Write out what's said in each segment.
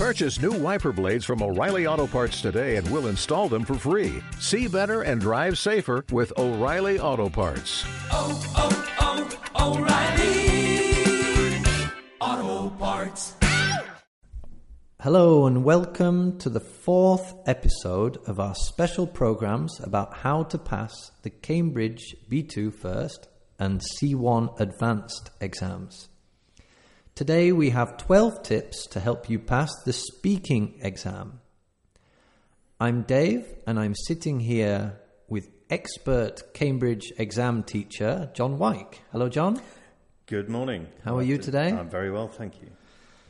Purchase new wiper blades from O'Reilly Auto Parts today and we'll install them for free. See better and drive safer with O'Reilly Auto Parts. oh, oh, oh O'Reilly Auto Parts. Hello and welcome to the fourth episode of our special programs about how to pass the Cambridge B2 First and C1 Advanced exams. Today we have 12 tips to help you pass the speaking exam. I'm Dave and I'm sitting here with expert Cambridge exam teacher John Wyke. Hello, John. Good morning. How are you today? I'm very well, thank you.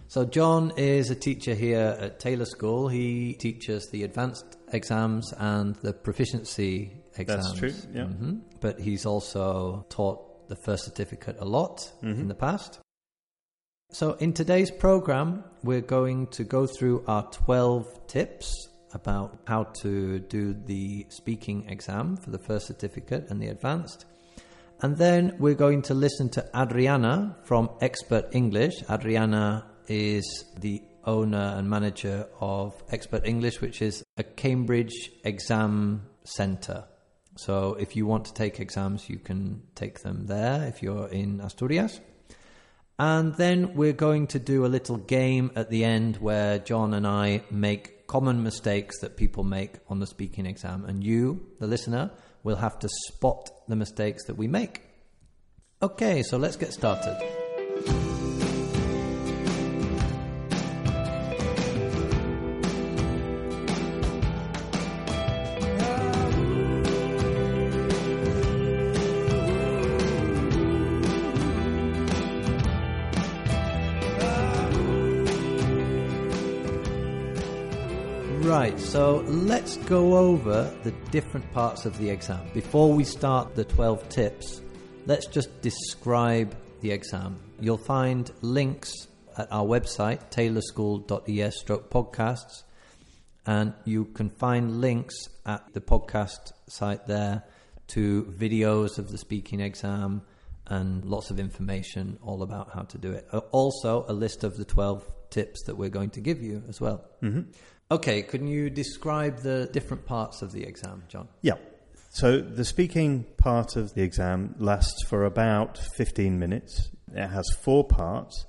So, John is a teacher here at Taylor School. He teaches the advanced exams and the proficiency exams. That's true, yeah. hmm But he's also taught the first certificate a lot Mm-hmm. in the past. So, in today's program, we're going to go through our 12 tips about how to do the speaking exam for the first certificate and the advanced. And then we're going to listen to Adriana from Expert English. Adriana is the owner and manager of Expert English, which is a Cambridge exam center. So if you want to take exams, you can take them there if you're in Asturias. And then we're going to do a little game at the end where John and I make common mistakes that people make on the speaking exam. And you, the listener, will have to spot the mistakes that we make. Okay, so let's get started. So let's go over the different parts of the exam. Before we start the 12 tips, let's just describe the exam. You'll find links at our website, taylorschool.es podcasts, and you can find links at the podcast site there to videos of the speaking exam and lots of information all about how to do it. Uh, Also, a list of the 12 tips that we're going to give you as well. Mm-hmm. Okay, can you describe the different parts of the exam, John? Yeah. So the speaking part of the exam lasts for about 15 minutes. It has four parts.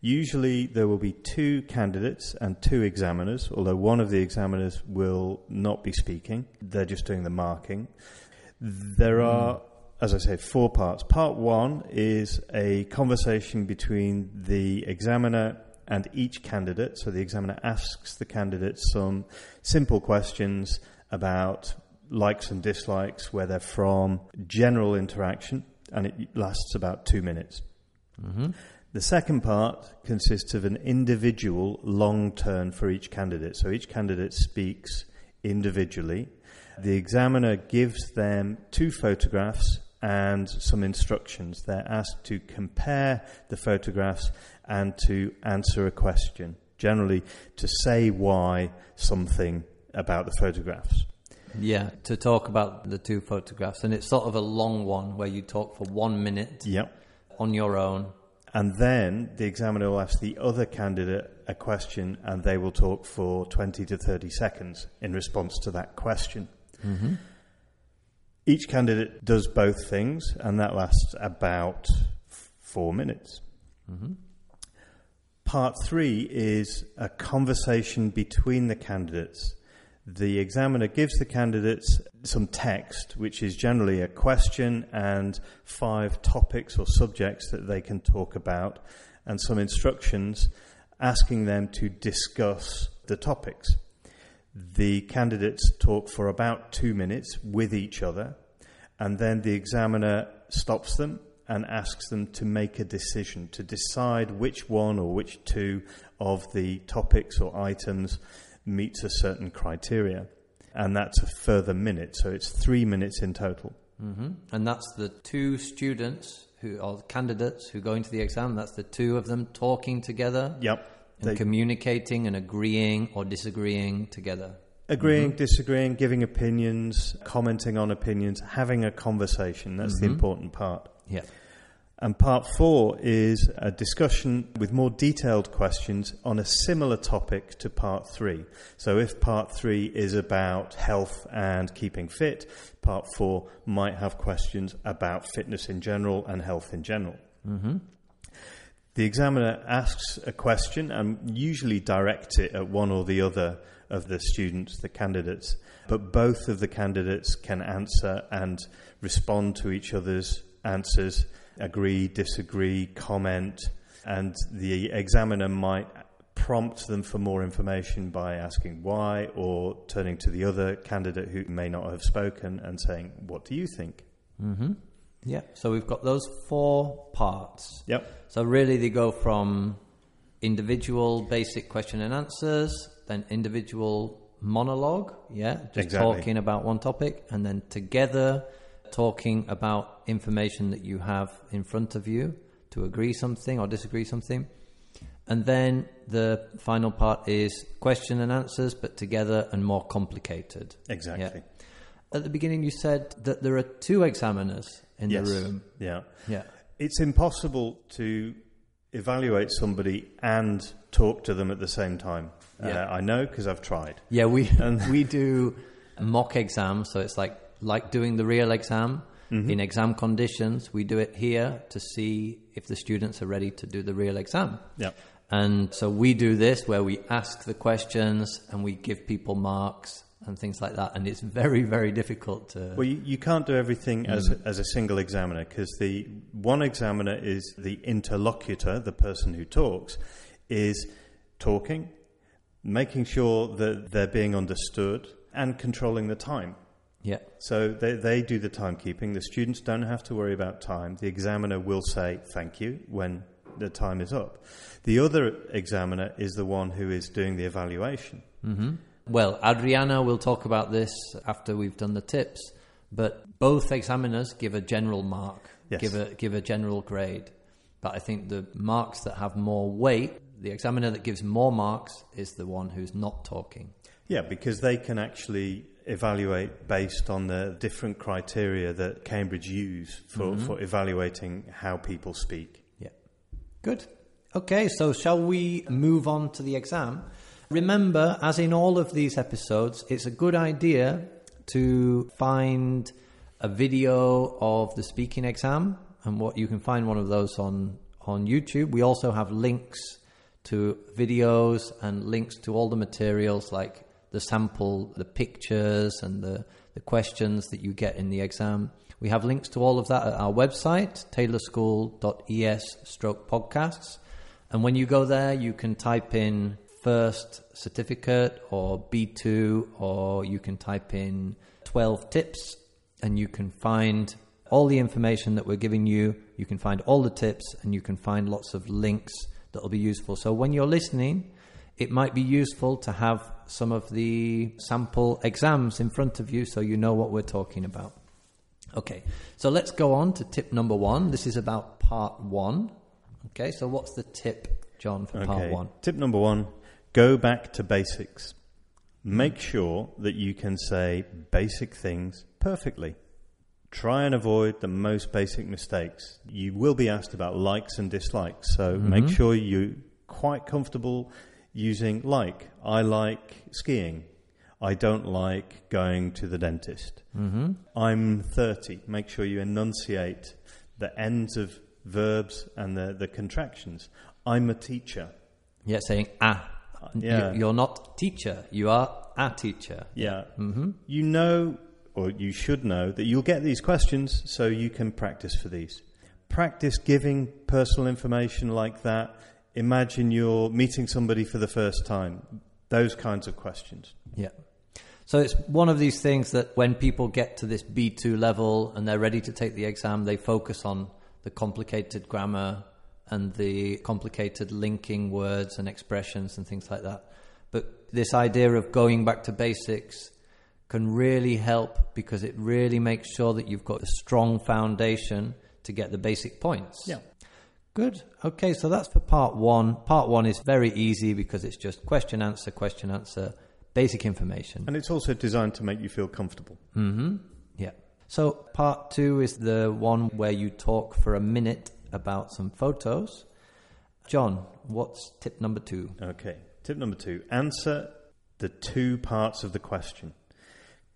Usually there will be two candidates and two examiners, although one of the examiners will not be speaking. They're just doing the marking. There hmm. are, as I say, four parts. Part one is a conversation between the examiner and each candidate. So the examiner asks the candidate some simple questions about likes and dislikes, where they're from, general interaction, and it lasts about two minutes. Mm-hmm. The second part consists of an individual long turn for each candidate. So each candidate speaks individually. The examiner gives them two photographs and some instructions. They're asked to compare the photographs and to answer a question, generally to say why something about the photographs. Yeah, to talk about the two photographs. And it's sort of a long one where you talk for one minute Yep. on your own. And then the examiner will ask the other candidate a question and they will talk for 20 to 30 seconds in response to that question. Mm-hmm. Each candidate does both things and that lasts about four minutes. Mm-hmm. Part three is a conversation between the candidates. The examiner gives the candidates some text, which is generally a question and five topics or subjects that they can talk about, and some instructions asking them to discuss the topics. The candidates talk for about two minutes with each other, and then the examiner stops them and asks them to make a decision, to decide which one or which two of the topics or items meets a certain criteria. And that's a further minute, so it's three minutes in total. hmm And that's the two students who are candidates who go into the exam. That's the two of them talking together Yep. and They communicating and agreeing or disagreeing together. Agreeing, mm-hmm. disagreeing, giving opinions, commenting on opinions, having a conversation. That's the mm-hmm. important part. Yeah. And part four is a discussion with more detailed questions on a similar topic to part three. So if part three is about health and keeping fit, part four might have questions about fitness in general and health in general. Mm-hmm. The examiner asks a question and usually directs it at one or the other of the students, the candidates, but both of the candidates can answer and respond to each other's answers, agree, disagree, comment, and the examiner might prompt them for more information by asking why or turning to the other candidate who may not have spoken and saying, What do you think? Mm-hmm. Yeah. So we've got those four parts. Yep. So really, they go from individual basic question and answers, then individual monologue, yeah, just Exactly. talking about one topic, and then together talking about information that you have in front of you to agree something or disagree something. And then the final part is question and answers, but together and more complicated. Exactly. Yeah. At the beginning, you said that there are two examiners in Yes. the room. Yeah. Yeah. It's impossible to evaluate somebody and talk to them at the same time. Yeah. Uh, I know because I've tried. Yeah, we we do mock exams, so it's like like doing the real exam Mm-hmm. in exam conditions. We do it here to see if the students are ready to do the real exam. Yeah. And so we do this where we ask the questions and we give people marks and things like that. And it's very very difficult to. Well, you, you can't do everything as, as a single examiner because the one examiner is the interlocutor, the person who talks, is talking, making sure that they're being understood, and controlling the time. yeah. So they, they do the timekeeping. The students don't have to worry about time. The examiner will say thank you when the time is up. The other examiner is the one who is doing the evaluation. Mm-hmm. Well, Adriana will talk about this after we've done the tips, but both examiners give a general mark, Yes. give a give a general grade. But I think the marks that have more weight, the examiner that gives more marks is the one who's not talking. Yeah, because they can actually evaluate based on the different criteria that Cambridge use for, mm-hmm. for evaluating how people speak. Yeah. Good. Okay, so shall we move on to the exam? Remember, as in all of these episodes, it's a good idea to find a video of the speaking exam, and what you can find one of those on on YouTube. We also have links to videos and links to all the materials like the sample, the pictures, and the, the questions that you get in the exam. We have links to all of that at our website, taylorschool.es stroke podcasts. And when you go there, you can type in first certificate or B2, or you can type in 12 tips, and you can find all the information that we're giving you. You can find all the tips, and you can find lots of links that will be useful. So when you're listening, it might be useful to have some of the sample exams in front of you so you know what we're talking about. Okay, so let's go on to tip number one. This is about part one. Okay, so what's the tip, John, for part one? Tip number one go back to basics. Make sure that you can say basic things perfectly. Try and avoid the most basic mistakes. You will be asked about likes and dislikes, so make sure you're quite comfortable using like. I like skiing. I don't like going to the dentist. Mm-hmm. I'm 30. Make sure you enunciate the ends of verbs and the, the contractions. I'm a teacher. Yeah, saying ah. yeah. You- You're not teacher, you are a teacher. Yeah. Mm-hmm. You know, or you should know, that you'll get these questions so you can practice for these. Practice giving personal information like that. Imagine you're meeting somebody for the first time. Those kinds of questions. Yeah. So it's one of these things that when people get to this B2 level and they're ready to take the exam, they focus on the complicated grammar and the complicated linking words and expressions and things like that. But this idea of going back to basics can really help because it really makes sure that you've got a strong foundation to get the basic points. Yeah. Good. Okay, so that's for part one. Part one is very easy because it's just question, answer, question, answer, basic information. And it's also designed to make you feel comfortable. Hmm. Yeah. So part two is the one where you talk for a minute about some photos. John, what's tip number two? Okay. Tip number two answer the two parts of the question.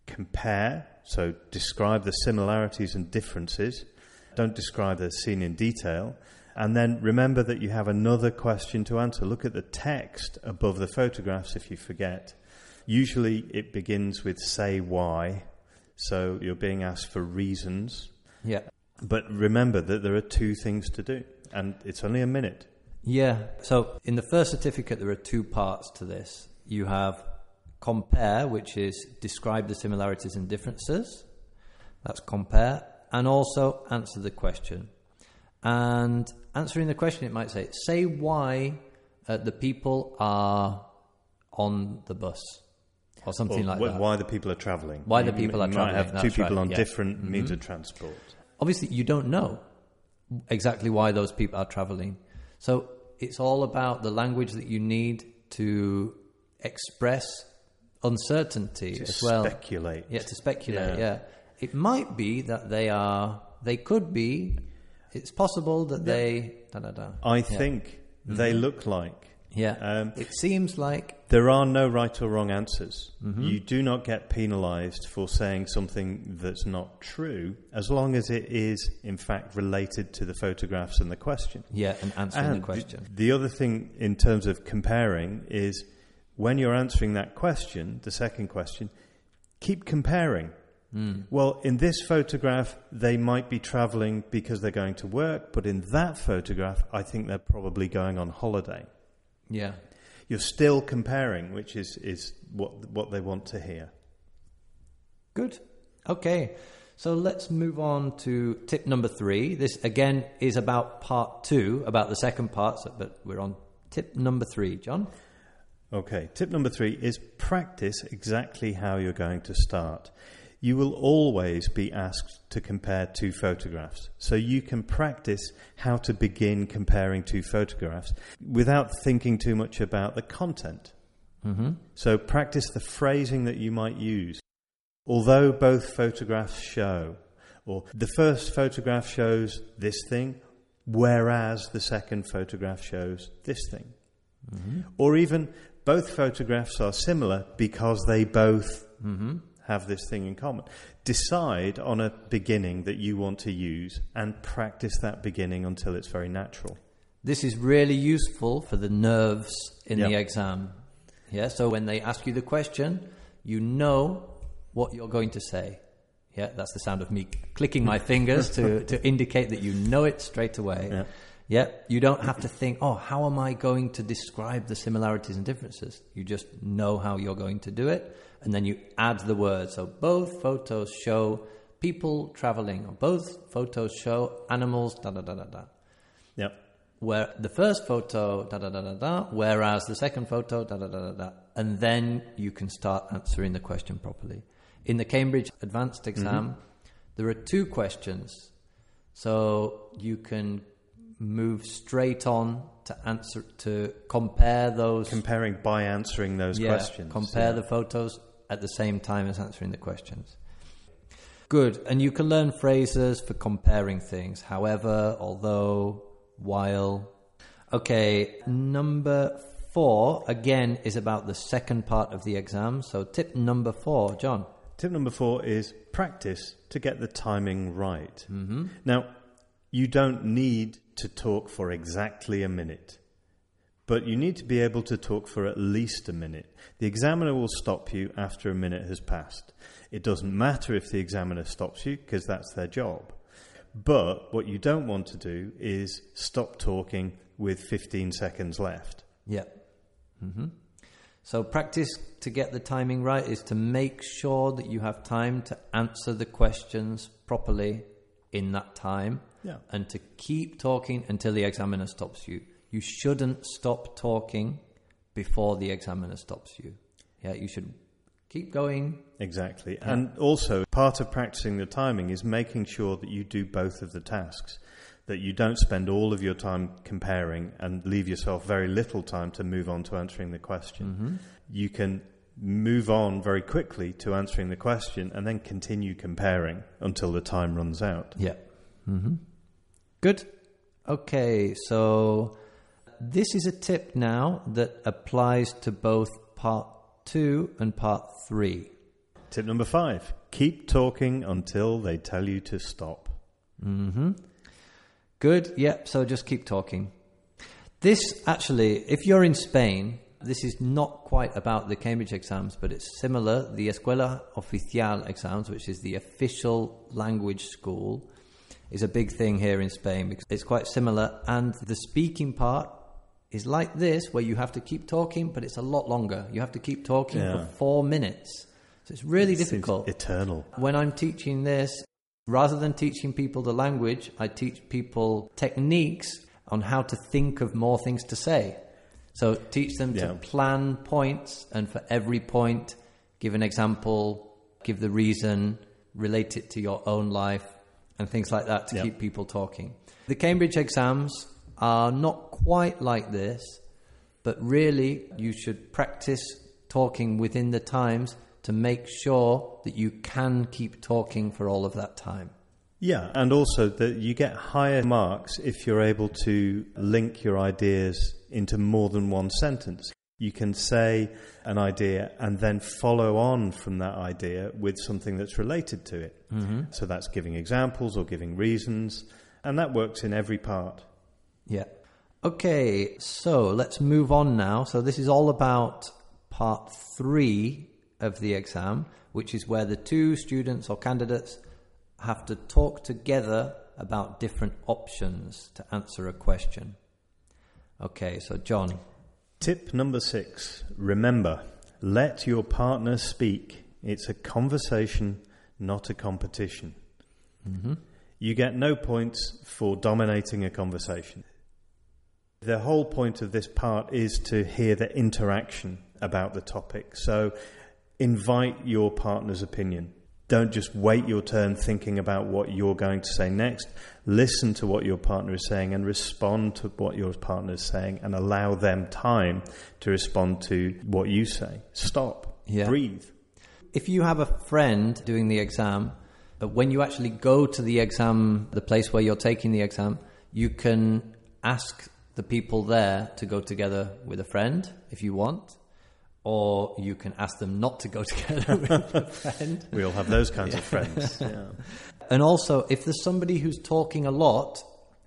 Compare, so describe the similarities and differences. Don't describe the scene in detail. And then remember that you have another question to answer. Look at the text above the photographs if you forget. Usually it begins with say why, so you're being asked for reasons. Yeah. But remember that there are two things to do, and it's only a minute. Yeah. So in the first certificate, there are two parts to this. You have compare, which is describe the similarities and differences. That's compare. And also answer the question. And answering the question, it might say, say why uh, the people are on the bus. Or something Or like wh- that. Why the people are travelling. Why the You people m- are might travelling, have two people right, on yeah. different Mhm. means of transport. obviously you don't know exactly why those people are traveling. So it's all about the language that you need to express uncertainty To as well. speculate. Yeah, to speculate. Yeah. Yeah. it might be that they are. They could be. It's possible that they. Da, da, da. I Yeah. think they look like. Yeah, Um, it seems like There are no right or wrong answers. Mm-hmm. You do not get penalised for saying something that's not true, as long as it is, in fact, related to the photographs and the question. yeah, and answering And the question. The, the other thing, in terms of comparing, is when you're answering that question, the second question, keep comparing. Hmm. Well, in this photograph, they might be travelling because they're going to work, but in that photograph, I think they're probably going on holiday. Yeah. You're still comparing, which is, is what, what they want to hear. Good. Okay. So let's move on to tip number three. This again is about part two, about the second part, but we're on tip number three. John? Okay, tip number three is practice exactly how you're going to start. You will always be asked to compare two photographs. So you can practice how to begin comparing two photographs without thinking too much about the content. Mm-hmm. So practice the phrasing that you might use. Although both photographs show, or the first photograph shows this thing, whereas the second photograph shows this thing. Or even both photographs are similar because they both mm-hmm. have this thing in common. Decide on a beginning that you want to use and practice that beginning until it's very natural. This is really useful for the nerves in the exam. Yeah, so when they ask you the question, you know what you're going to say. Yeah, that's the sound of me clicking my fingers to, to indicate that you know it straight away. Yeah. Yeah, you don't have to think, oh, how am I going to describe the similarities and differences? You just know how you're going to do it, and then you add the words. So both photos show people traveling, or both photos show animals, da da da da da Yep. where the first photo da da da da da, whereas the second photo da da da da da, and then you can start answering the question properly. In the Cambridge Advanced exam, there are two questions, so you can move straight on to answer to compare those. Comparing by answering those yeah, questions. compare Yeah. the photos at the same time as answering the questions. Good, and you can learn phrases for comparing things. However, although, while. Okay, number four again is about the second part of the exam. So, tip number four, John. Tip number four is practice to get the timing right. Mm-hmm. Now, you don't need to talk for exactly a minute, but you need to be able to talk for at least a minute. The examiner will stop you after a minute has passed. It doesn't matter if the examiner stops you because that's their job. But what you don't want to do is stop talking with 15 seconds left. Yeah. hmm So, practice to get the timing right is to make sure that you have time to answer the questions properly in that time Yeah. and to keep talking until the examiner stops you. You shouldn't stop talking before the examiner stops you. Yeah, you should keep going. Exactly. And also, part of practicing the timing is making sure that you do both of the tasks, that you don't spend all of your time comparing and leave yourself very little time to move on to answering the question. You can move on very quickly to answering the question and then continue comparing until the time runs out. Yeah. hmm Good. Okay, so this is a tip now that applies to both part two and part three. Tip number five keep talking until they tell you to stop. Hmm. Good, yep, so just keep talking. This actually, if you're in Spain, this is not quite about the Cambridge exams, but it's similar. The Escuela Oficial exams, which is the official language school, is a big thing here in Spain because it's quite similar. And the speaking part is like this, where you have to keep talking, but it's a lot longer. You have to keep talking Yeah. for four minutes. So it's really Seems difficult. eternal. When I'm teaching this, rather than teaching people the language, I teach people techniques on how to think of more things to say. So teach them Yeah. to plan points and for every point, give an example, give the reason, relate it to your own life, and things like that to Yeah. keep people talking. The Cambridge exams are not quite like this, but really you should practice talking within the times to make sure that you can keep talking for all of that time. Yeah, and also that you get higher marks if you're able to link your ideas into more than one sentence. You can say an idea and then follow on from that idea with something that's related to it. Mm-hmm. So that's giving examples or giving reasons, and that works in every part. Yeah. Okay, so let's move on now. So this is all about part three of the exam, which is where the two students or candidates have to talk together about different options to answer a question. Okay, so John, Tip number six remember, let your partner speak. It's a conversation, not a competition. Mm-hmm. You get no points for dominating a conversation. The whole point of this part is to hear the interaction about the topic. So invite your partner's opinion. Don't just wait your turn thinking about what you're going to say next. Listen to what your partner is saying and respond to what your partner is saying and allow them time to respond to what you say. Stop. Yeah. Breathe. if you have a friend doing the exam, but when you actually go to the exam, the place where you're taking the exam, you can ask the people there to go together with a friend if you want, or you can ask them not to go together with a friend. We all have those kinds of friends. Yeah. And also, if there's somebody who's talking a lot,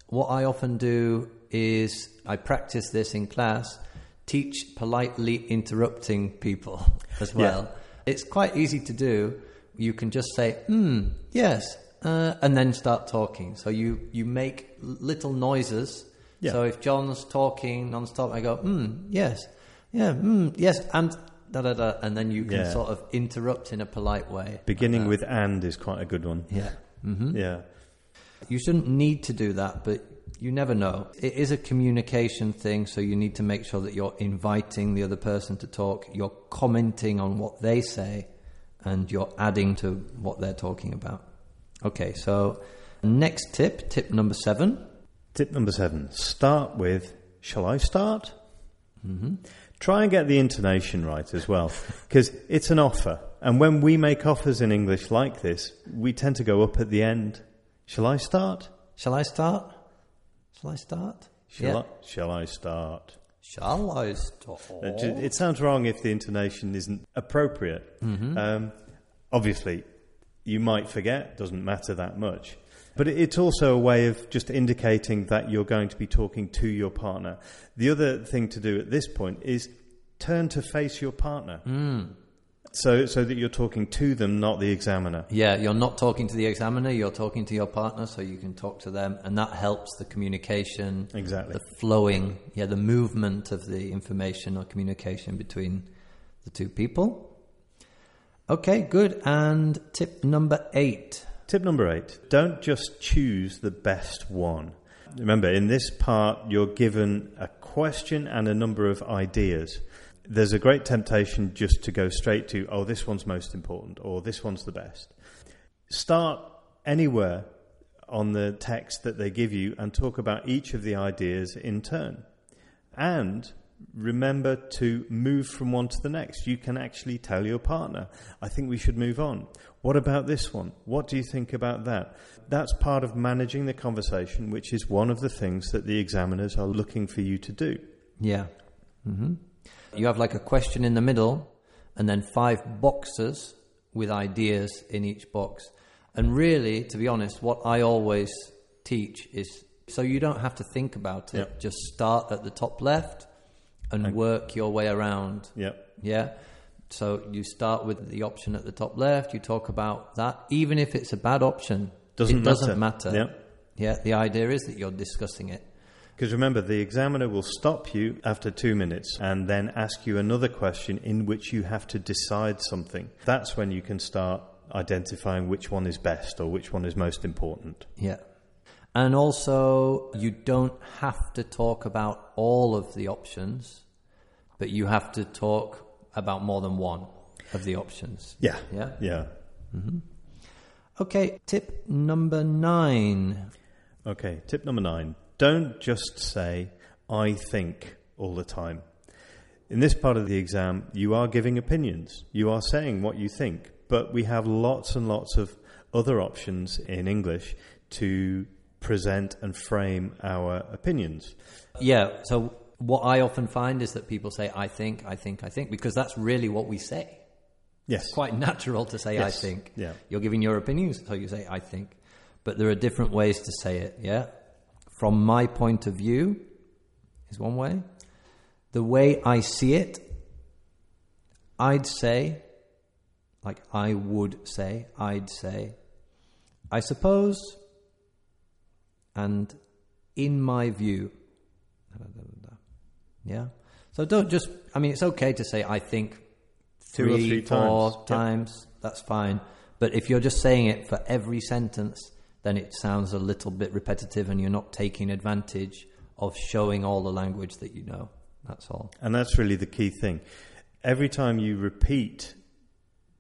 what I often do is I practice this in class, teach politely interrupting people as well. It's quite easy to do. You can just say, hmm, yes, uh, and then start talking. So you, you make little noises. Yeah. So if John's talking non-stop, I go, hmm, yes, yeah, hmm, yes, and da da da, and then you can Yeah. sort of interrupt in a polite way. Beginning with and is quite a good one. Yeah. hmm Yeah. You shouldn't need to do that, but you never know. It is a communication thing, so you need to make sure that you're inviting the other person to talk, you're commenting on what they say, and you're adding to what they're talking about. Okay, so next tip, tip number seven. Tip number seven start with, shall I start? Try and get the intonation right as well, because it's an offer. And when we make offers in English like this, we tend to go up at the end. Shall I start? Shall I start? Shall I start? Shall, Yeah. I, shall I start? Shall I start? It sounds wrong if the intonation isn't appropriate. Um, obviously, you might forget, doesn't matter that much. But it's also a way of just indicating that you're going to be talking to your partner. The other thing to do at this point is turn to face your partner. Hmm. So, so that you're talking to them, not the examiner. Yeah, you're not talking to the examiner, you're talking to your partner, so you can talk to them, and that helps the communication, Exactly. the flowing, yeah, the movement of the information or communication between the two people. Okay, good. And tip number eight. Tip number eight don't just choose the best one. Remember, in this part, you're given a question and a number of ideas. There's a great temptation just to go straight to, oh, this one's most important, or this one's the best. Start anywhere on the text that they give you and talk about each of the ideas in turn. And remember to move from one to the next. You can actually tell your partner, I think we should move on. What about this one? What do you think about that? That's part of managing the conversation, which is one of the things that the examiners are looking for you to do. Yeah. hmm You have like a question in the middle, and then five boxes with ideas in each box. And really, to be honest, what I always teach is so you don't have to think about it. Just start at the top left and work your way around. Yep. Yeah. So you start with the option at the top left. You talk about that, even if it's a bad option. Doesn't it doesn't matter. matter. Yep. Yeah. The idea is that you're discussing it. Because remember, the examiner will stop you after two minutes and then ask you another question in which you have to decide something. That's when you can start identifying which one is best or which one is most important. Yeah. And also, you don't have to talk about all of the options, but you have to talk about more than one of the options. Yeah. Yeah. Yeah. Mm-hmm. Okay, tip number nine. Okay, tip number nine. Don't just say, I think, all the time. In this part of the exam, you are giving opinions. You are saying what you think, but we have lots and lots of other options in English to present and frame our opinions. Yeah, so what I often find is that people say, I think, I think, I think, because that's really what we say. Yes. It's quite natural to say, Yes, I think. yeah. You're giving your opinions, so you say, I think. But there are different ways to say it, yeah? From my point of view is one way. The way I see it, I'd say, like I would say, I'd say, I suppose, and in my view. Yeah? So don't just, I mean, it's okay to say, I think, Two or three, three four times. times. That's fine. But if you're just saying it for every sentence, then it sounds a little bit repetitive and you're not taking advantage of showing all the language that you know. That's all. And that's really the key thing. Every time you repeat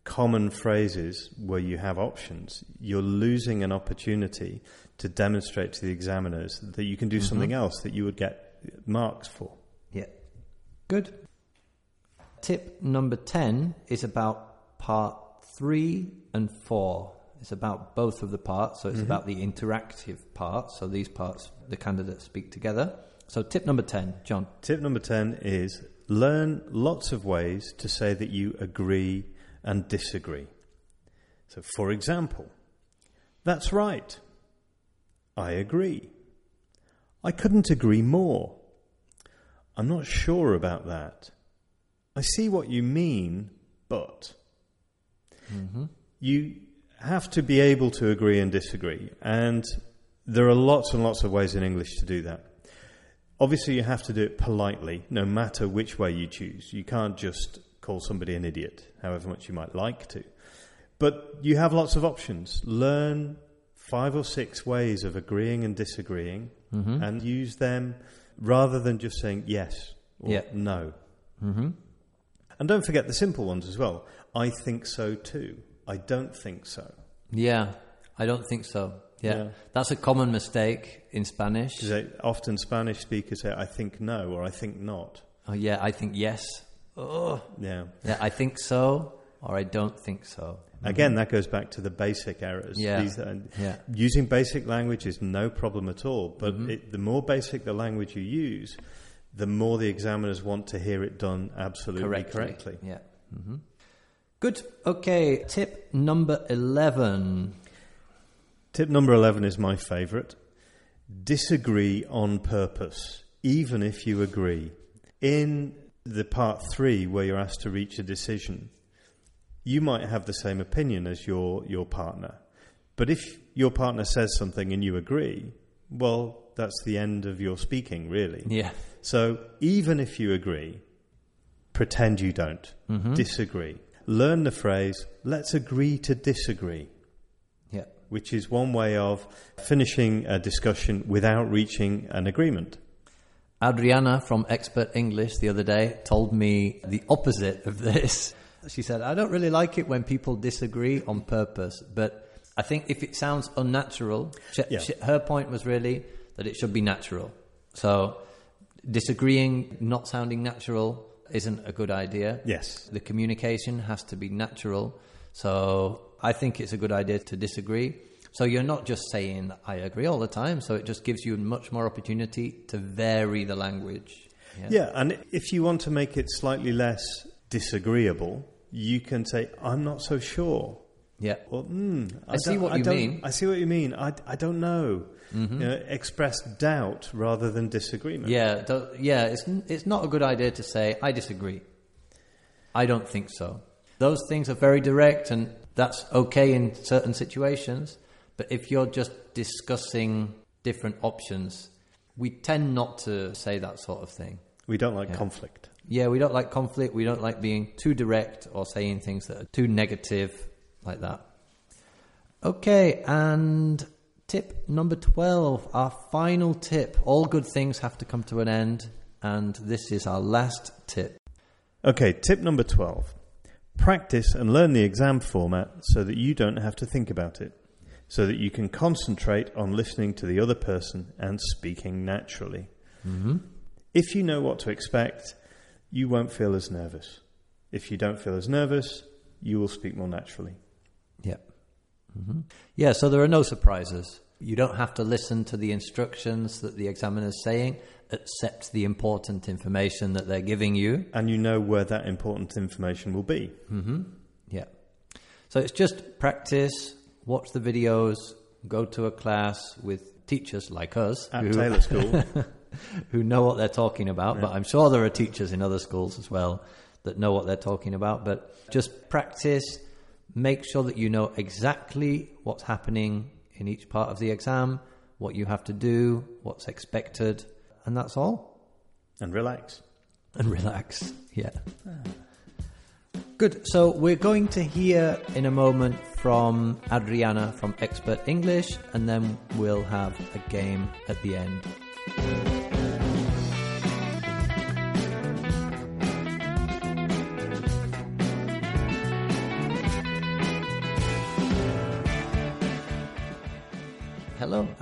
common phrases where you have options, you're losing an opportunity to demonstrate to the examiners that you can do mm-hmm. something else that you would get marks for. Yeah. Good. Tip number 10 is about part three and four. It's about both of the parts. So it's mm-hmm. about the interactive part. So these parts, the candidates speak together. So tip number 10, John. Tip number 10 is learn lots of ways to say that you agree and disagree. So, for example, that's right. I agree. I couldn't agree more. I'm not sure about that. I see what you mean, but. Mm-hmm. You have to be able to agree and disagree. And there are lots and lots of ways in English to do that. Obviously, you have to do it politely, no matter which way you choose. You can't just call somebody an idiot, however much you might like to. But you have lots of options. Learn five or six ways of agreeing and disagreeing and use them rather than just saying yes or Yeah. no. Mm-hmm. And don't forget the simple ones as well. I think so too. I don't think so. Yeah, I don't think so. Yeah. Yeah. That's a common mistake in Spanish. They- often Spanish speakers say, I think no or I think not. Oh, yeah, I think yes. Oh, Yeah. yeah, I think so or I don't think so. Again, that goes back to the basic errors. Yeah. These are- Yeah. Using basic language is no problem at all, but Mm-hmm. it, the more basic the language you use, the more the examiners want to hear it done absolutely correctly. correctly. Yeah. hmm Good. Okay. Tip number 11. Tip number 11 is my favourite. Disagree on purpose, even if you agree. In the part three, where you're asked to reach a decision, you might have the same opinion as your, your partner. But if your partner says something and you agree, well, that's the end of your speaking, really. Yeah. So even if you agree, pretend you don't. Mm-hmm. Disagree. Learn the phrase, let's agree to disagree Yeah. which is one way of finishing a discussion without reaching an agreement. Adriana from Expert English the other day told me the opposite of this. She said, I don't really like it when people disagree on purpose, but I think if it sounds unnatural, she, Yeah. she, her point was really that it should be natural. So disagreeing, not sounding natural isn't a good idea. Yes. The communication has to be natural. So I think it's a good idea to disagree. So you're not just saying I agree all the time. So it just gives you much more opportunity to vary the language. Yeah, and if you want to make it slightly less disagreeable, you can say, I'm not so sure. Yeah. Or, mm, I see what I you mean. I see what you mean. I, I don't know. You know. Express doubt rather than disagreement. Yeah, do- yeah. It's it's not a good idea to say I disagree. I don't think so. Those things are very direct, and that's okay in certain situations. But if you're just discussing different options, we tend not to say that sort of thing. We don't like Yeah. conflict. Yeah, we don't like conflict. We don't like being too direct or saying things that are too negative like that. Okay, and tip number 12, our final tip. All good things have to come to an end, and this is our last tip. Okay, tip number 12. Practice and learn the exam format so that you don't have to think about it, so that you can concentrate on listening to the other person and speaking naturally. Mm-hmm. If you know what to expect, you won't feel as nervous. If you don't feel as nervous, you will speak more naturally. Yeah. hmm Yeah, so there are no surprises. You don't have to listen to the instructions that the examiner's saying, accept the important information that they're giving you. And you know where that important information will be. Mm-hmm. Yeah. So it's just practice, watch the videos, go to a class with teachers like us At who, Taylor School, who know what they're talking about. But I'm sure there are teachers in other schools as well that know what they're talking about. But just practice, make sure that you know exactly what's happening in each part of the exam, what you have to do, what's expected, and that's all and relax. and relax. Yeah. Good. So we're going to hear in a moment from Adriana from Expert English, and then we'll have a game at the end.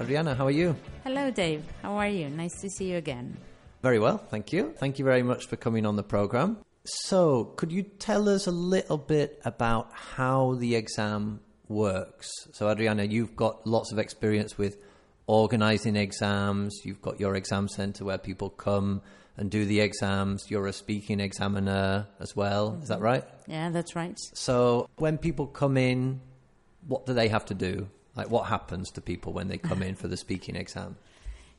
Adriana. How are you? Hello, Dave. How are you? Nice to see you again. Very well, thank you. Thank you very much for coming on the program. So, could you tell us a little bit about how the exam works? So, Adriana, you've got lots of experience with organizing exams. You've got your exam center where people come and do the exams. You're a speaking examiner as well. Is that mm-hmm. right? Yeah, that's right. So, when people come in, what do they have to do? Like, what happens to people when they come in for the speaking exam?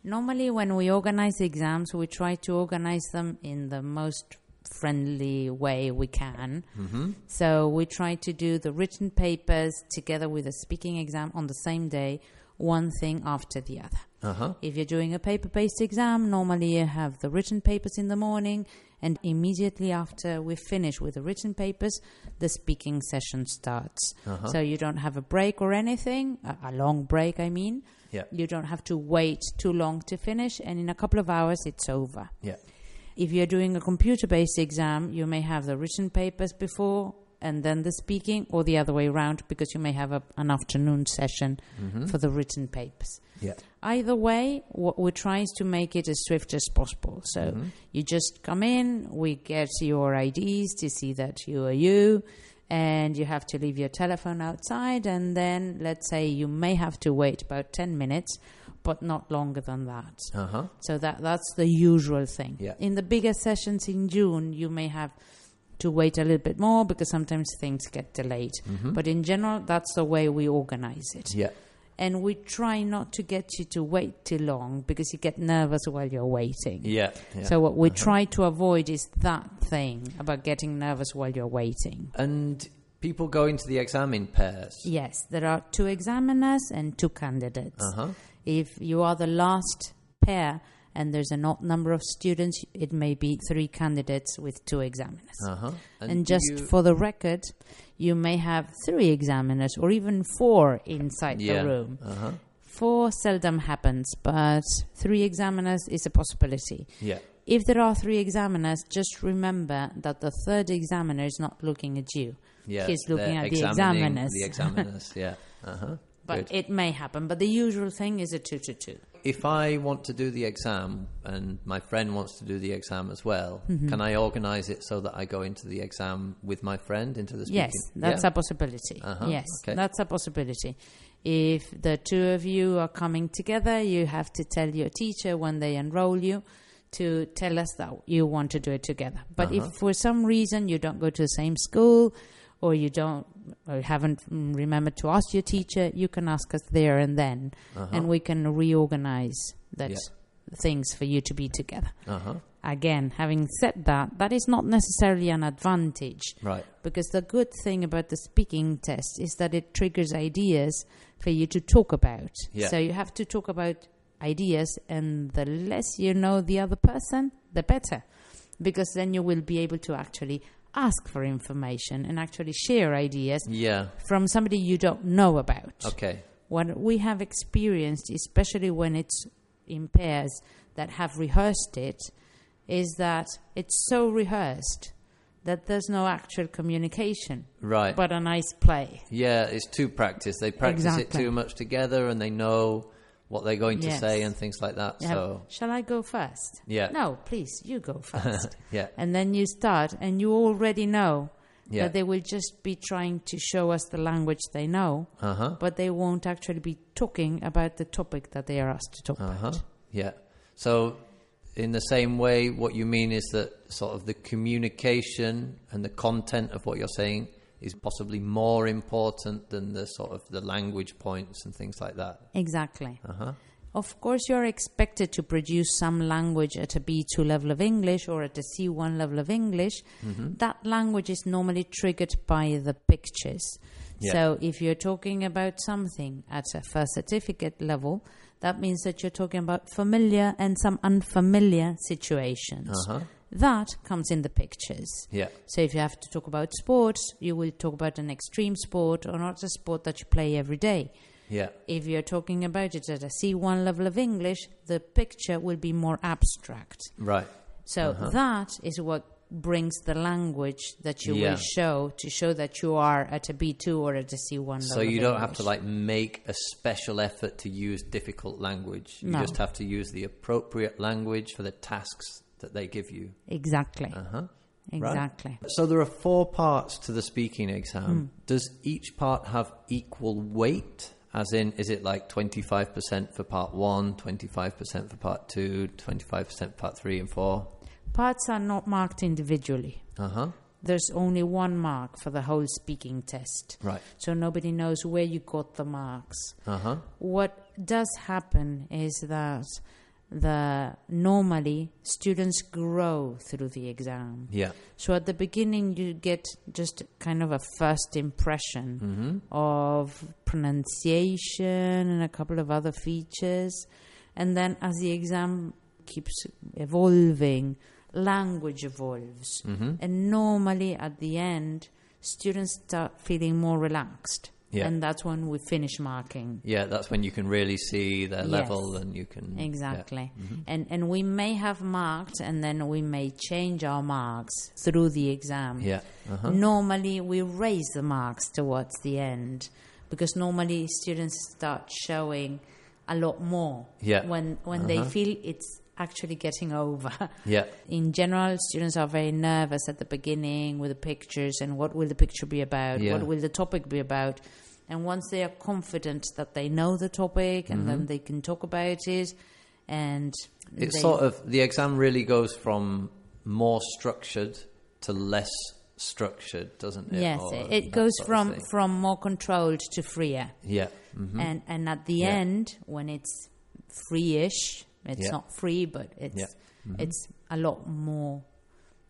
Normally, when we organize exams, we try to organize them in the most friendly way we can. Mm-hmm. So we try to do the written papers together with the speaking exam on the same day, one thing after the other. Uh huh. If you're doing a paper based exam, normally you have the written papers in the morning, and immediately after we finish with the written papers, the speaking session starts. Uh-huh. So you don't have a break or anything, a, a long break, I mean. Yeah. You don't have to wait too long to finish, and in a couple of hours, it's over. Yeah. If you're doing a computer based exam, you may have the written papers before and then the speaking, or the other way around, because you may have a, an afternoon session Mm-hmm. for the written papers. Yeah. Either way, what we're trying is to make it as swift as possible. So Mm-hmm. you just come in, we get your IDs to see that you are you, and you have to leave your telephone outside, and then let's say you may have to wait about 10 minutes, but not longer than that. Uh huh. So that that's the usual thing. Yeah. In the bigger sessions in June, you may have to wait a little bit more because sometimes things get delayed. But in general, that's the way we organize it. Mm-hmm. Yeah. And we try not to get you to wait too long because you get nervous while you're waiting. Yeah. yeah. So what we try to avoid is that thing about getting nervous while you're waiting. And people go into the exam in pairs. Yes, there are two examiners and two candidates. Uh huh. If you are the last pair and there's an odd number of students, it may be three candidates with two examiners. Uh huh. And, just for the record, you may have three examiners or even four inside yeah. the room. Uh huh. Four seldom happens, but three examiners is a possibility. Yeah. If there are three examiners, just remember that the third examiner is not looking at you. Yeah. He's looking at the examiners. The examiners. yeah. Uh huh. But it may happen. But the usual thing is a two to two. If I want to do the exam and my friend wants to do the exam as well, Mm-hmm. can I organize it so that I go into the exam with my friend into the speaking? Yes, that's Yeah? a possibility. Uh-huh, Yes, okay. that's a possibility. If the two of you are coming together, you have to tell your teacher when they enroll you to tell us that you want to do it together. But Uh-huh. if for some reason you don't go to the same school or you don't or haven't mm, remembered to ask your teacher, you can ask us there and then Uh-huh. and we can reorganize that Yeah. things for you to be together. Uh-huh. Again, having said that, that is not necessarily an advantage Right. because the good thing about the speaking test is that it triggers ideas for you to talk about. Yeah. So you have to talk about ideas, and the less you know the other person, the better, because then you will be able to actually ask for information and actually share ideas Yeah. from somebody you don't know about. Okay. What we have experienced, especially when it's in pairs that have rehearsed it, is that it's so rehearsed that there's no actual communication, Right. but a nice play. yeah, it's too practice. They practice it too much together and they know what they're going to Yes. say and things like that. Have, So, Shall I go first? Yeah. No, please, you go first. yeah. and then you start, and you already know Yeah. that they will just be trying to show us the language they know, Uh-huh. but they won't actually be talking about the topic that they are asked to talk Uh-huh. about. Yeah. So, in the same way, what you mean is that sort of the communication and the content of what you're saying is possibly more important than the sort of the language points and things like that. Exactly. Uh-huh. Of course, you're expected to produce some language at a B2 level of English or at a C1 level of English. Mm-hmm. That language is normally triggered by the pictures. Yeah. So, if you're talking about something at a first certificate level, that means that you're talking about familiar and some unfamiliar situations. Uh-huh. That comes in the pictures. Yeah. So, if you have to talk about sports, you will talk about an extreme sport or not a sport that you play every day. Yeah. If you're talking about it at a C1 level of English, the picture will be more abstract. Right. So Uh-huh. that is what brings the language that you Yeah. will show to show that you are at a B2 or at a C1 level. So you don't have to like make a special effort to use difficult language. You No. just have to use the appropriate language for the tasks that they give you. Exactly. Uh-huh. Exactly. So there are four parts to the speaking exam. Does each part have equal weight? As in, is it like 25% for part one, 25% for part two, 25% for part three and four? Parts are not marked individually. Uh huh. There's only one mark for the whole speaking test. Right. So nobody knows where you got the marks. Uh huh. what does happen is that the normally students grow through the exam. Yeah. So at the beginning you get just kind of a first impression mm-hmm. of pronunciation and a couple of other features. And then as the exam keeps evolving language evolves. Mm-hmm. And normally at the end students start feeling more relaxed Yeah. and that's when we finish marking Yeah, that's when you can really see their Yes. level and you can. yeah. Exactly. And and we may have marked and then we may change our marks through the exam. Yeah. Uh-huh. Normally we raise the marks towards the end because normally students start showing a lot more Yeah. when when they Uh-huh. feel it's actually getting over. Yeah. In general, students are very nervous at the beginning with the pictures and what will the picture be about? Yeah. What will the topic be about? And once they are confident that they know the topic and Mm-hmm. then they can talk about it, and It's sort of the exam really goes from more structured to less structured, doesn't it? yes, Or it, goes from from more controlled to freer, yeah. hmm and and at the Yeah. end when it's free-ish, it's Yeah. not free, but it's Yeah. Mm-hmm. it's a lot more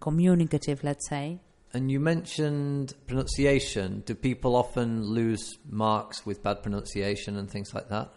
communicative, let's say. And you mentioned pronunciation. Do people often lose marks with bad pronunciation and things like that?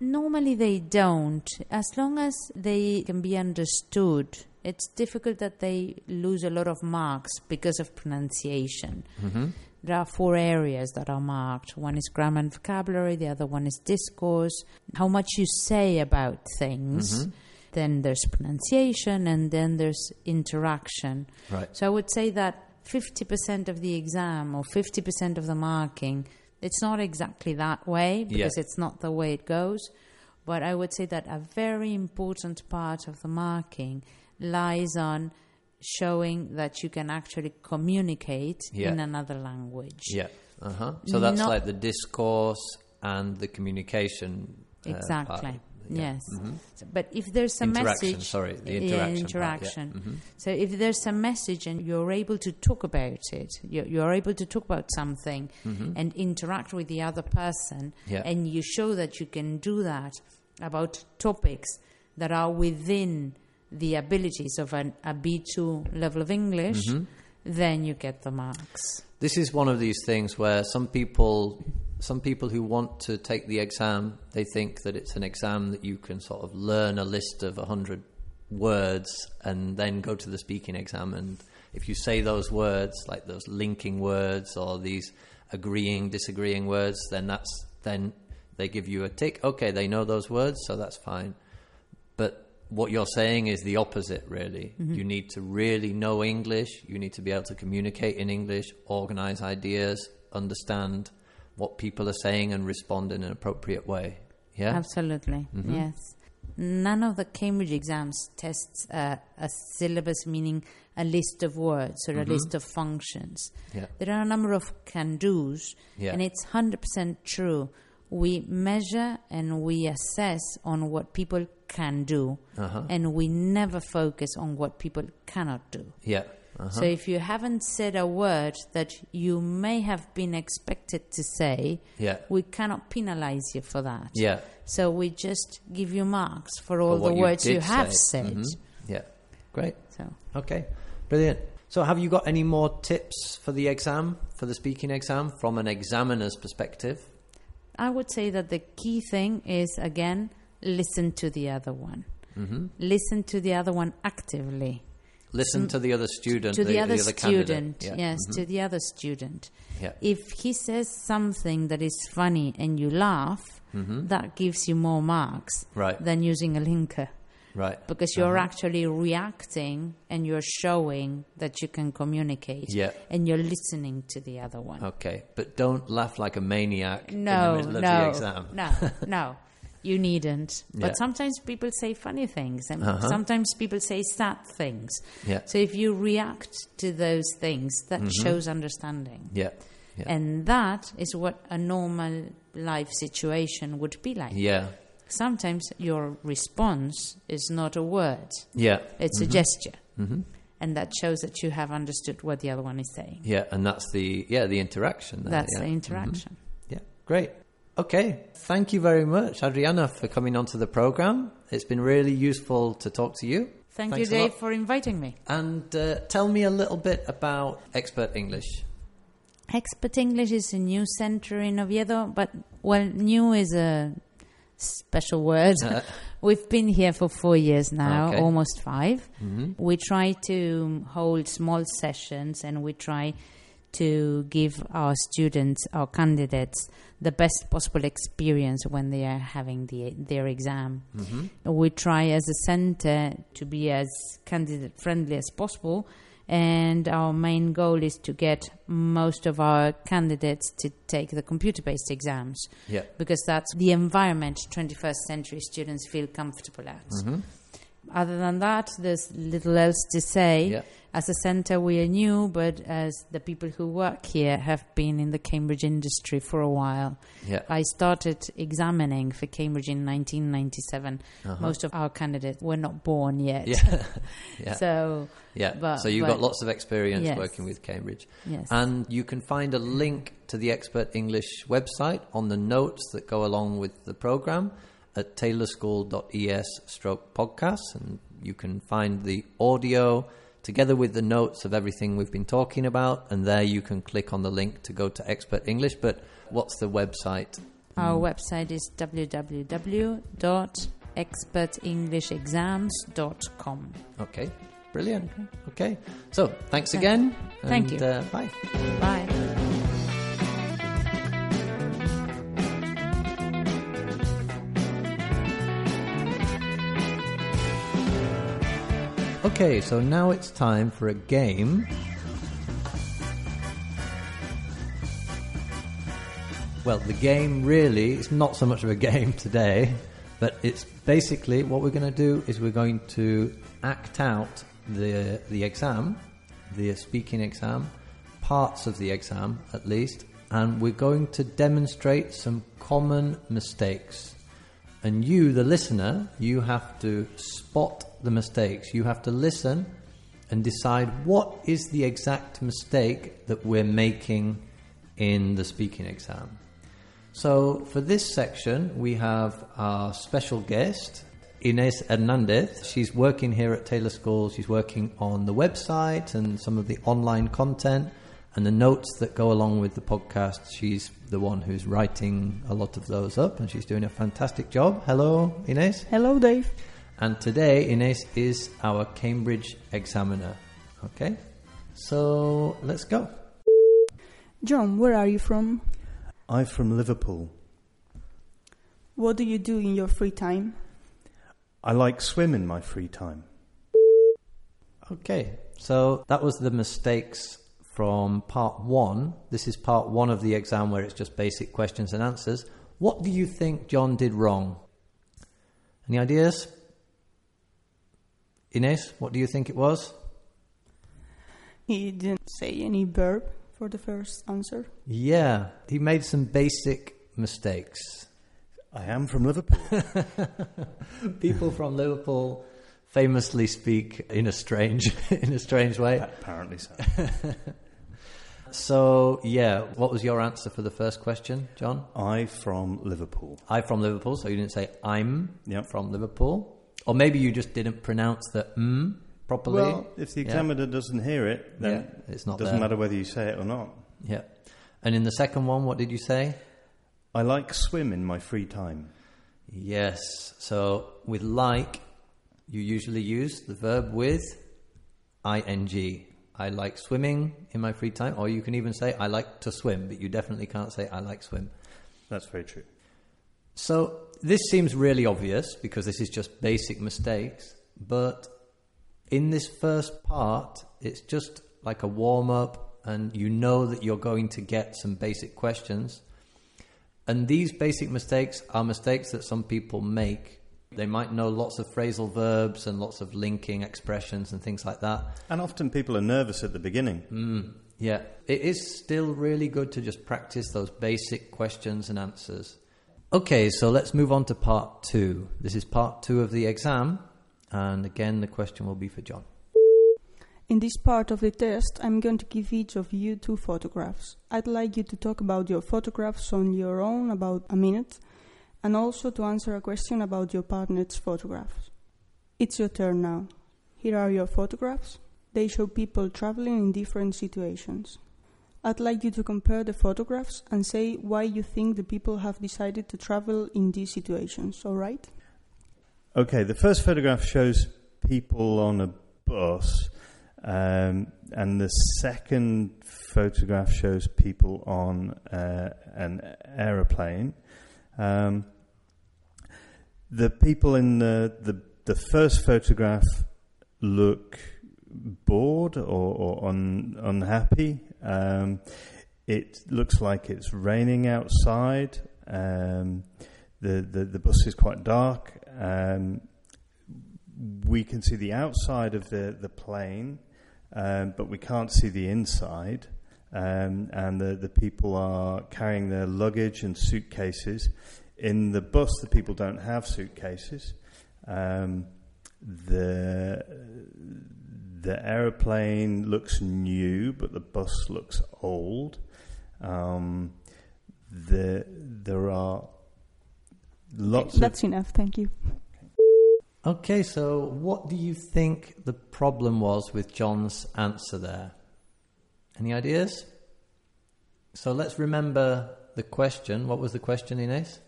Normally they don't. As long as they can be understood, it's difficult that they lose a lot of marks because of pronunciation. Mm-hmm. There are four areas that are marked. One is grammar and vocabulary, the other one is discourse, how much you say about things. Mm-hmm. Then there's pronunciation, and then there's interaction. Right. So I would say that 50% of the exam or 50% of the marking, it's not exactly that way because Yeah. it's not the way it goes. But I would say that a very important part of the marking lies on showing that you can actually communicate Yeah. in another language. Yeah. Uh huh. So that's Not- like the discourse and the communication. uh. Exactly. Yeah. Yes. Mhm. So- but if there's a message, sorry, the Yeah, interaction part, yeah. interaction. Mhm. So if there's a message and you're able to talk about it, you're, you're able to talk about something and interact with the other person, Mm-hmm. Yeah. and you show that you can do that about topics that are within the abilities of an, a B2 level of English, Mm-hmm. then you get the marks. This is one of these things where some people, some people who want to take the exam, they think that it's an exam that you can sort of learn a list of hundred words and then go to the speaking exam. And if you say those words, like those linking words or these agreeing, disagreeing words, then that's then they give you a tick. Okay, they know those words, so that's fine. But what you're saying is the opposite, really. Mm-hmm. You need to really know English. You need to be able to communicate in English, organize ideas, understand what people are saying, and respond in an appropriate way. Yeah? Absolutely, Mm-hmm. yes. None of the Cambridge exams tests uh, a syllabus, meaning a list of words or a list of functions. Mm-hmm. Yeah. There are a number of can do's, Yeah. and it's 100% true. We measure and we assess on what people can do, Uh-huh. and we never focus on what people cannot do. Yeah. Uh-huh. So if you haven't said a word that you may have been expected to say, Yeah. we cannot penalize you for that. Yeah. So we just give you marks for all For the you words you did have say. said. Mhm. Yeah. Great. So Okay. Brilliant. So, have you got any more tips for the exam, for the speaking exam, from an examiner's perspective? I would say that the key thing is again listen to the other one. Mm-hmm. Listen to the other one actively. Listen to the other student, to the, other, candidate. student, Yeah. yes, Mhm. to the other student. Yeah. If he says something that is funny and you laugh, that gives you more marks Mm-hmm. Right. than using a linker. Right. because you're Uh-huh. actually reacting and you're showing that you can communicate Yeah. and you're listening to the other one. Okay, but don't laugh like a maniac no, in the middle no, of the exam. no, no, you needn't. Yeah. But sometimes people say funny things and Uh-huh. sometimes people say sad things. Yeah. So if you react to those things, that shows understanding. Yeah. Yeah. And that is what a normal life situation would be like. yeah. Sometimes your response is not a word, Yeah. it's a gesture. Mm-hmm. And that shows that you have understood what the other one is saying. Yeah, and that's the yeah the interaction. There, That's yeah. the interaction. Yeah, great. Okay, thank you very much, Adriana, for coming onto the program. It's been really useful to talk to you. Thank Thanks you, Dave, for inviting me. And uh, tell me a little bit about Expert English. Expert English is a new center in Oviedo, but well, new is a special word. Uh, We've been here for four years now, Okay. almost 5 Mhm. We try to hold small sessions and we try to give our students, our candidates, the best possible experience when they are having the, their exam. We try as a center to be as candidate friendly as possible, and our main goal is to get most of our candidates to take the computer based exams Yeah. because that's the environment 21st century students feel comfortable at. Mm-hmm. Other than that, there's little else to say. Yeah. As a centre, we are new, but as the people who work here have been in the Cambridge industry for a while. Yeah. I started examining for Cambridge in 1997. Most of our candidates were not born yet. Uh-huh. Yeah. yeah. So, yeah. but- so you've but- got lots of experience Yes. working with Cambridge. yes. And you can find a link to the Expert English website on the notes that go along with the program at taylorschool.es stroke podcast. And you can find the audio together with the notes of everything we've been talking about. And there you can click on the link to go to Expert English. But what's the website? Our website is www.expertenglishexams.com. Okay, brilliant. Okay, so thanks again. Thank and, you. Uh, bye. Bye. Okay, so now it's time for a game. Well, the game really is not so much of a game today, But it's basically what we're going to do is we're going to act out the the exam, the speaking exam, parts of the exam at least, and we're going to demonstrate some common mistakes. And you, the listener, you have to spot the mistakes. You have to listen and decide what is the exact mistake that we're making in the speaking exam. So, for this section, we have our special guest, Ines Hernandez. She's working here at Taylor School. She's working on the website and some of the online content and the notes that go along with the podcast. She's the one who's writing a lot of those up, and she's doing a fantastic job. Hello, Ines. Hello, Dave. And today, Ines is our Cambridge examiner. Okay? So, let's go. John, where are you from? I'm from Liverpool. What do you do in your free time? I like swim in my free time. Okay, so that was the mistakes from part one. This is part one of the exam where it's just basic questions and answers. What do you think John did wrong? Any ideas? Ines, what do you think it was? He didn't say any verb for the first answer. Yeah, he made some basic mistakes. I am from Liverpool. People from Liverpool famously speak in a strange in a strange way. Apparently so. So, yeah, what was your answer for the first question, John? I from Liverpool. I from Liverpool, so you didn't say I'm Yep. from Liverpool. Or maybe you just didn't pronounce the mm properly. Well, if the Yeah. examiner doesn't hear it, then Yeah, it's not it doesn't there. matter whether you say it or not. Yeah. And in the second one, what did you say? I like swim in my free time. Yes. So with like, you usually use the verb with ing. I like swimming in my free time, or you can even say I like to swim, but you definitely can't say I like swim. That's very true. So this seems really obvious because this is just basic mistakes, but in this first part, it's just like a warm up, and you know that you're going to get some basic questions. And these basic mistakes are mistakes that some people make. They might know lots of phrasal verbs and lots of linking expressions and things like that. And often people are nervous at the beginning. Mm, yeah, it is still really good to just practice those basic questions and answers. Okay, so let's move on to part two. This is part two of the exam, and again, the question will be for John. In this part of the test, I'm going to give each of you two photographs. I'd like you to talk about your photographs on your own about a minute and also to answer a question about your partner's photographs. It's your turn now. Here are your photographs. They show people traveling in different situations. I'd like you to compare the photographs and say why you think the people have decided to travel in these situations, alright? Okay, the first photograph shows people on a bus, um, and the second photograph shows people on uh, an aeroplane. Um, the people in the, the the first photograph look bored or, or un, unhappy. Um, it looks like it's raining outside. Um, the, the the bus is quite dark. Um, we can see the outside of the the plane, um, but we can't see the inside. Um, and the the people are carrying their luggage and suitcases. In the bus, the people don't have suitcases. Um, the the aeroplane looks new, but the bus looks old. Um, the there are lots of That's enough, thank you. Okay, so what do you think the problem was with John's answer there? Any ideas? So let's remember the question. What was the question, Ines?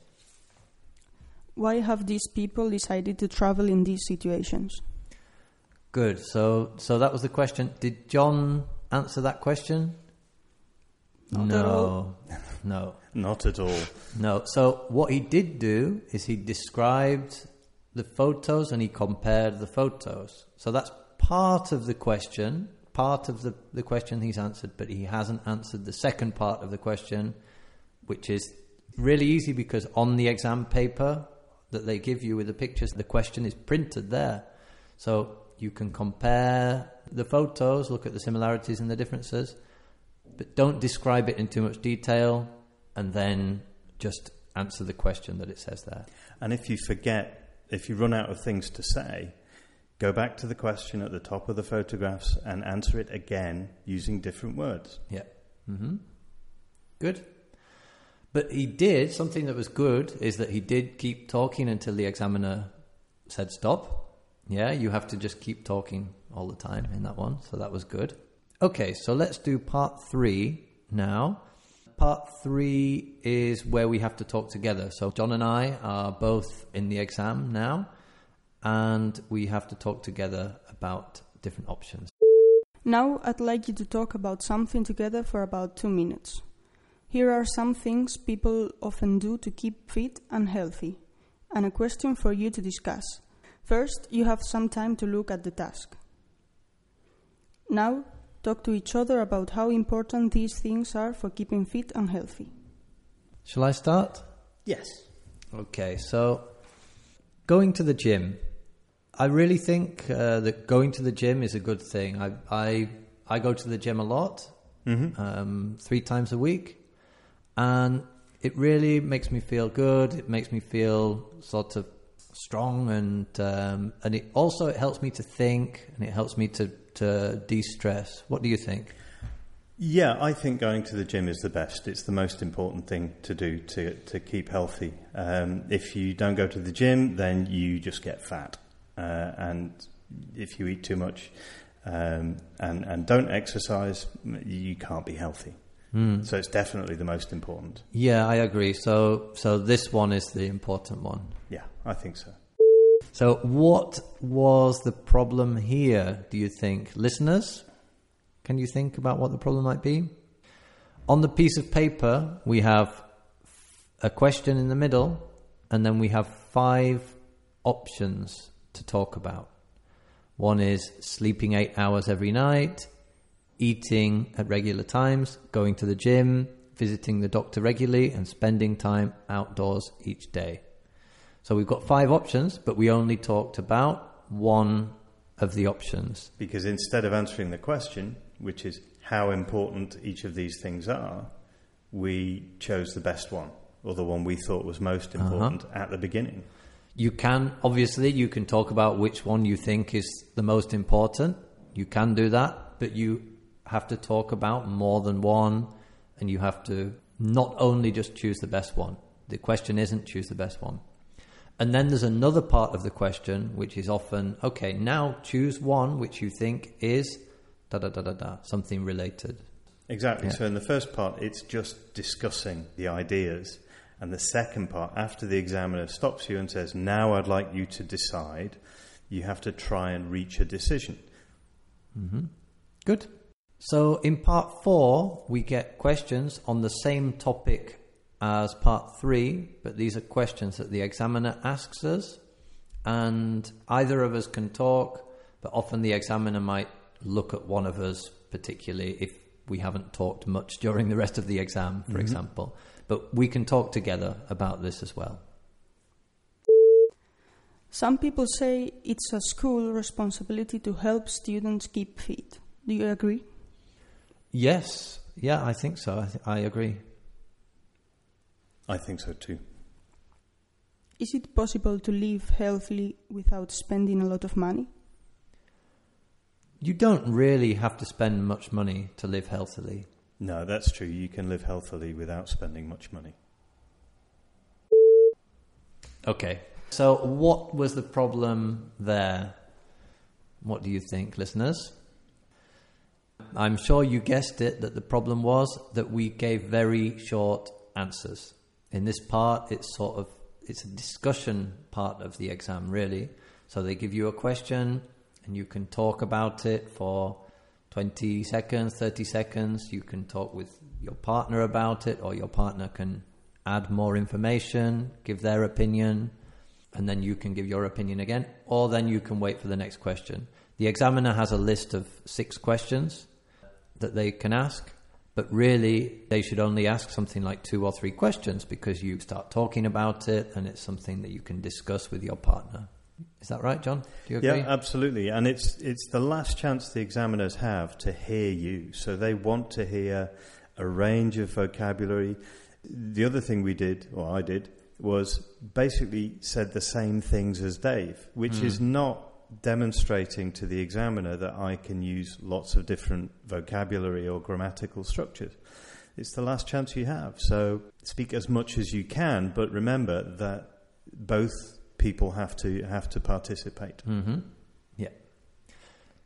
Why have these people decided to travel in these situations? Good. So, so that was the question. Did John answer that question? Not no, no, not at all. no. So what he did do is he described the photos and he compared the photos. So that's part of the question, part of the, the question he's answered, but he hasn't answered the second part of the question, which is really easy because on the exam paper, that they give you with the pictures. The question is printed there. So you can compare the photos, look at the similarities and the differences, but don't describe it in too much detail and then just answer the question that it says there. And if you forget, if you run out of things to say, go back to the question at the top of the photographs and answer it again using different words. Yeah. hmm Good. But he did something that was good is that he did keep talking until the examiner said stop. Yeah, you have to just keep talking all the time in that one. So that was good. Okay, so let's do part three now. Part three is where we have to talk together. So John and I are both in the exam now, and we have to talk together about different options. Now I'd like you to talk about something together for about two minutes. Here are some things people often do to keep fit and healthy, and a question for you to discuss. First, you have some time to look at the task. Now, talk to each other about how important these things are for keeping fit and healthy. Shall I start? Yes. Okay, so going to the gym. I really think uh, that going to the gym is a good thing. I I, I go to the gym a lot, um, three times a week, and it really makes me feel good. It makes me feel sort of strong, and um, and it also it helps me to think, and it helps me to to de-stress. What do you think? Yeah, I think going to the gym is the best. It's the most important thing to do to, to keep healthy. Um, if you don't go to the gym, then you just get fat. Uh, and if you eat too much um, and, and don't exercise, you can't be healthy. Hmm. So it's definitely the most important. Yeah, I agree. So so this one is the important one. Yeah, I think so. So, what was the problem here, do you think? Listeners, can you think about what the problem might be? On the piece of paper, we have a question in the middle, and then we have five options to talk about. One is sleeping eight hours every night, eating at regular times, going to the gym, visiting the doctor regularly, and spending time outdoors each day. So we've got five options, but we only talked about one of the options. Because instead of answering the question, which is how important each of these things are, we chose the best one, or the one we thought was most uh-huh. important at the beginning. You can, obviously, you can talk about which one you think is the most important. You can do that, but you have to talk about more than one, and you have to not only just choose the best one. The question isn't choose the best one. And then there's another part of the question, which is often, okay, now choose one which you think is da da da da da, something related. Exactly. Yeah. So in the first part, it's just discussing the ideas. And the second part, after the examiner stops you and says, Now I'd like you to decide, you have to try and reach a decision. Mm-hmm. Good. So in part four, we get questions on the same topic as part three, but these are questions that the examiner asks us, and either of us can talk, but often the examiner might look at one of us particularly if we haven't talked much during the rest of the exam, for mm-hmm. example. But we can talk together about this as well. Some people say it's a school responsibility to help students keep fit. Do you agree? Yes, yeah, I think so. I, th- I agree. I think so too. Is it possible to live healthily without spending a lot of money? You don't really have to spend much money to live healthily. No, that's true. You can live healthily without spending much money. Okay. So, what was the problem there? What do you think, listeners? I'm sure you guessed it that the problem was that we gave very short answers. In this part, it's sort of it's a discussion part of the exam, really. So they give you a question, and you can talk about it for 20 seconds, 30 seconds. You can talk with your partner about it, or your partner can add more information, give their opinion, and then you can give your opinion again, or then you can wait for the next question. The examiner has a list of six questions that they can ask, But really, they should only ask something like two or three questions because you start talking about it and it's something that you can discuss with your partner. Is that right, John? Do you agree? Yeah, absolutely. And it's it's the last chance the examiners have to hear you. So they want to hear a range of vocabulary. The other thing we did, or I did, was basically said the same things as Dave, which hmm. is not demonstrating to the examiner that I can use lots of different vocabulary or grammatical structures. It's the last chance you have. So speak as much as you can, but remember that both people have to have to participate. Mm-hmm. Yeah.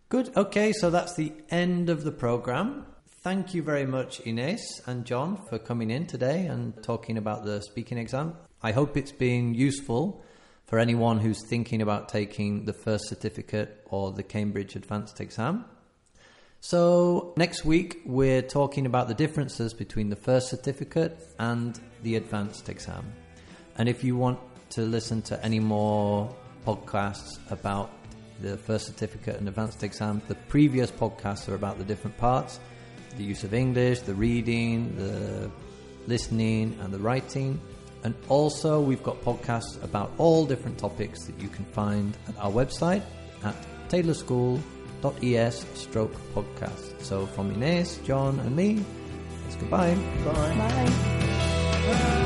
Good. Okay, so that's the end of the program. Thank you very much, Ines and John, for coming in today and talking about the speaking exam. I hope it's been useful for anyone who's thinking about taking the first certificate or the Cambridge Advanced exam. So, next week we're talking about the differences between the first certificate and the advanced exam. And if you want to listen to any more podcasts about the first certificate and advanced exam, the previous podcasts are about the different parts the use of English, the reading, the listening, and the writing. And also, we've got podcasts about all different topics that you can find at our website at taylorschool.es stroke podcast. So, from Ines, John, and me, it's goodbye. Bye. Bye.